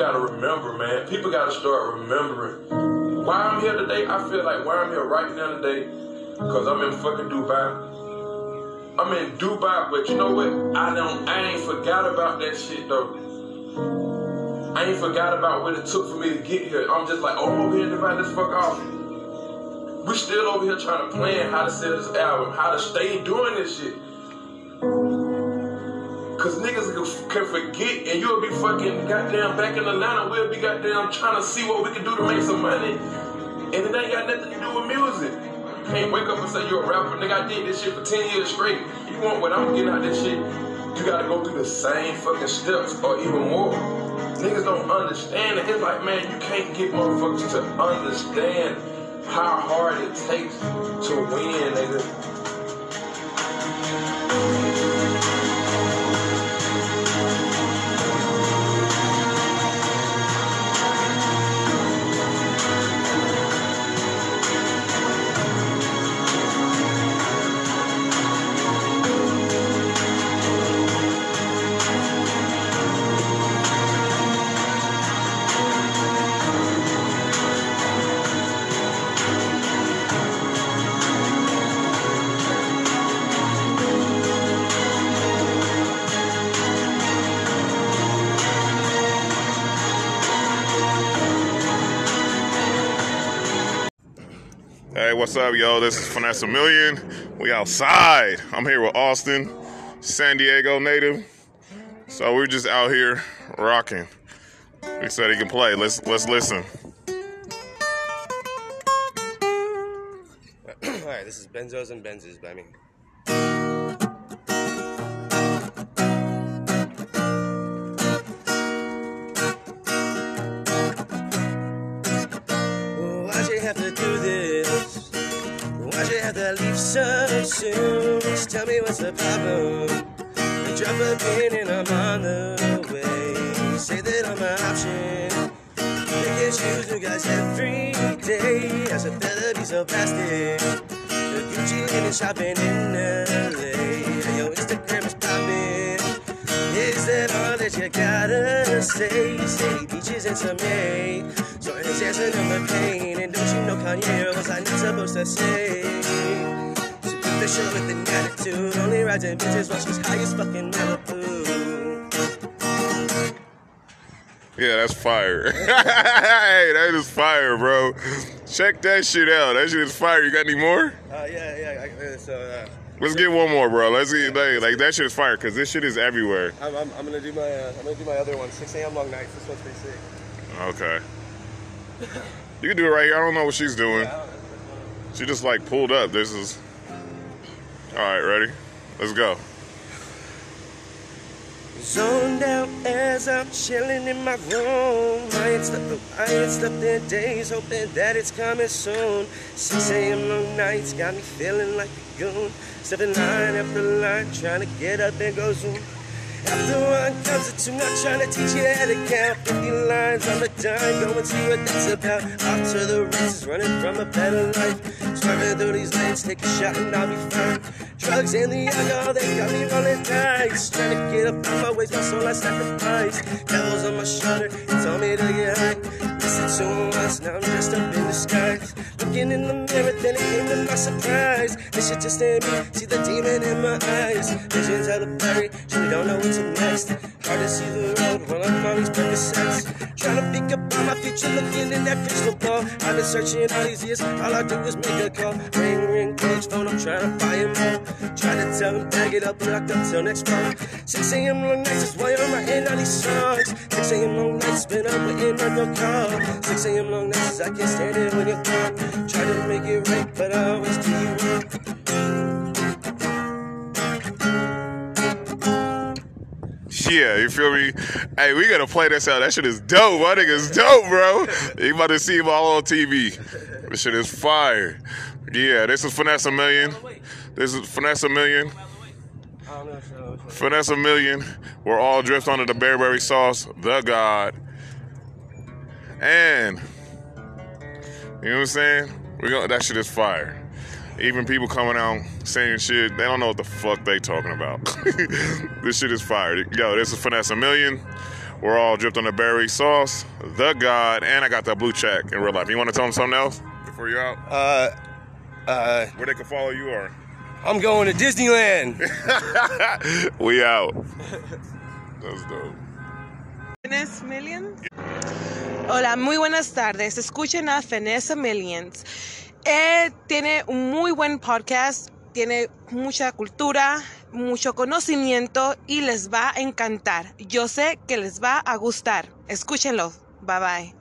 gotta remember, man. People gotta start remembering. Why I'm here today, I feel like why I'm here right now today, because I'm in fucking Dubai. I'm in Dubai, but you know what? I don't I ain't forgot about that shit though. I ain't forgot about what it took for me to get here. I'm just like, oh, I'm here in Dubai, fuck off. We still over here trying to plan how to sell this album, how to stay doing this shit. Cause niggas can forget and you'll be fucking goddamn back in Atlanta. We'll be goddamn trying to see what we can do to make some money. And it ain't got nothing to do with music. You can't wake up and say you're a rapper. Nigga, I did this shit for 10 years straight. You want what I'm getting out of this shit? You gotta go through the same fucking steps or even more. Niggas don't understand it. It's like, man, you can't get motherfuckers to understand how hard it takes to win, nigga. Hey, what's up, yo? This is Finesse Million. We outside. I'm here with Austin, San Diego native. So we're just out here rocking. He said he can play. Let's let's listen. All right, this is Benzos and Benzes by me. Why'd you have to do this? You to leave so soon? Just tell me what's the problem. You drop a pin and I'm on the way. Say that I'm an option. They can choose new guys every day. I should better be so plastic. The Gucci and the shopping in LA. Your Instagram is popping. Is that all that you gotta say? Say beaches and some yay. So it's dancing on pain. And don't you know Kanye? Was I not supposed to say? So put the show with an attitude. Only riding bitches while she's high as fucking Malibu. Yeah, that's fire. hey, that is fire, bro. Check that shit out. That shit is fire. You got any more? Uh, yeah, yeah. I, uh, so uh, Let's get one more, bro. Let's get like, like that shit is fire because this shit is everywhere. I'm, I'm, I'm gonna do my uh, I'm gonna do my other one. 6 a.m. long nights. This one's pretty sick. Okay. You can do it right here. I don't know what she's doing. She just like pulled up. This is. All right, ready? Let's go. Zoned out as I'm chilling in my room. I ain't slept, in days, hoping that it's coming soon. 6 a.m. long nights got me feeling like a goon. Stepping line after line, trying to get up and go zoom. After one comes to two, not trying to teach you how to count 50 lines on the dime. Go and see what that's about. To the races, running from a better life. Swerving through these lanes, take a shot and I'll be fine. Drugs and the alcohol, they got me rolling dice. Trying to get up on my ways, my soul I sacrifice. Devils on my shoulder, tell me to get high. Listen to him once, now I'm dressed up in disguise. Looking in the mirror, then it came to my surprise. This shit just ain't me, see the demon in my eyes. Visions hella blurry, truly don't know what's next. Hard to see the road while I'm on these Percocets. Trying to pick up on my future, looking in that crystal ball. I've been searching all these years, all I do is make a call. Ring, ring, page phone, I'm trying to buy him all. Try to tell him, bag it up, locked up till next fall. 6 a.m. long nights is why I'm writing all these songs. 6 a.m. long nights, been up waiting on your call. 6 a.m. long nights, I can't stand it when you're gone. Try to make it right, but I always do you wrong. Yeah, you feel me? Hey, we gotta play this out. That shit is dope. My nigga's dope, bro. You about to see him all on TV. This shit is fire. Yeah, this is Finesse a Million. This is Finesse a Million. Finesse a Million. We're all drift under the Bearberry sauce, the God. And you know what I'm saying? We gonna that shit is fire. Even people coming out saying shit, they don't know what the fuck they talking about. this shit is fired. Yo, this is Finesse a Million. We're all dripped on the berry sauce, the God, and I got that blue check in real life. You want to tell them something else before you out? Uh, uh, Where they can follow you or? I'm going to Disneyland. we out. That's dope. Finesse Millions. Hola, muy buenas tardes. Escuchen a Finesse Millions. Eh, tiene un muy buen podcast, tiene mucha cultura, mucho conocimiento y les va a encantar. Yo sé que les va a gustar. Escúchenlo. Bye bye.